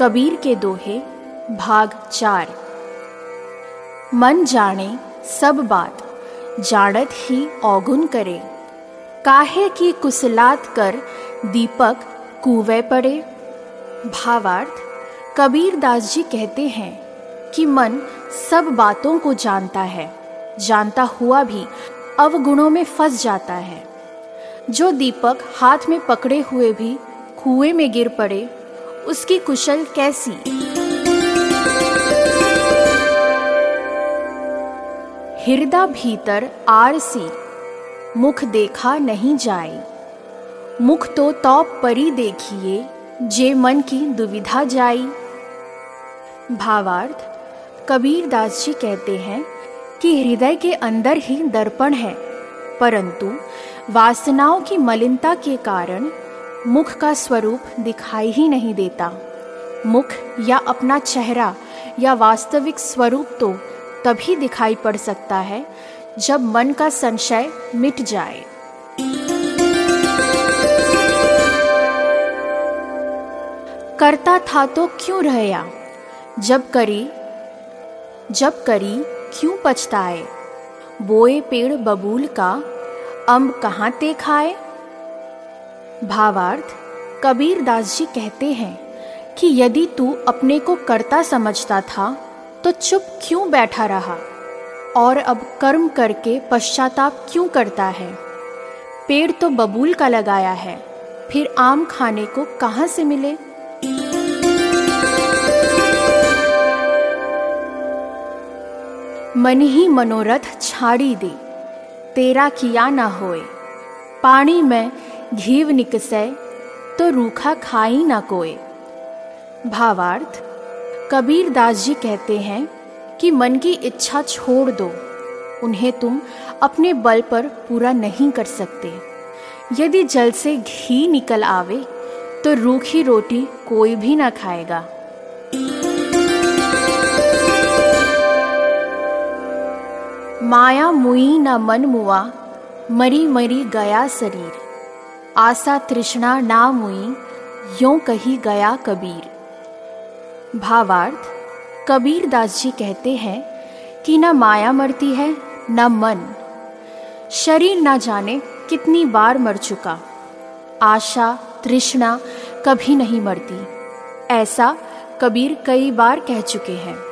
कबीर के दोहे, भाग चार। मन जाने सब बात जानत ही औगुन करे। काहे की कुसलात कर दीपक कुएँ पड़े। भावार्थ, कबीर दास जी कहते हैं कि मन सब बातों को जानता है, जानता हुआ भी अवगुणों में फंस जाता है। जो दीपक हाथ में पकड़े हुए भी, कुएँ में गिर पड़े उसकी कुशल कैसी? हृदय भीतर आरसी मुख देखा नहीं जाए। मुख तो तौ परी देखिए, जे मन की दुविधा जाई। भावार्थ, कबीर दास जी कहते हैं कि हृदय के अंदर ही दर्पण है, परंतु वासनाओं की मलिनता के कारण मुख का स्वरूप दिखाई ही नहीं देता। मुख या अपना चेहरा या वास्तविक स्वरूप तो तभी दिखाई पड़ सकता है, जब मन का संशय मिट जाए। करता था तो क्यों रहया? जब करी जब करी क्यों पछताए? बोए पेड़ बबूल का अम्ब कहाँ ते खाए? भावार्थ, कबीर दास जी कहते हैं कि यदि तू अपने को कर्ता समझता था तो चुप क्यों बैठा रहा? और अब कर्म करके पश्चाताप क्यों करता है? पेड़ तो बबूल का लगाया है, फिर आम खाने को कहाँ से मिले? मन ही मनोरथ छाड़ी दे, तेरा किया ना होए। पानी में घीव निकसे तो रूखा खाई ना कोए। भावार्थ कबीर दास जी कहते हैं कि मन की इच्छा छोड़ दो, उन्हें तुम अपने बल पर पूरा नहीं कर सकते। यदि जल से घी निकल आवे तो रूखी रोटी कोई भी ना खाएगा। माया मुई न मन मुआ, मरी मरी गया शरीर। आशा तृष्णा ना मुई यों कही गया कबीर। भावार्थ कबीर दास जी कहते हैं कि न माया मरती है, न मन। शरीर न जाने कितनी बार मर चुका। आशा, तृष्णा कभी नहीं मरती। ऐसा कबीर कई बार कह चुके हैं।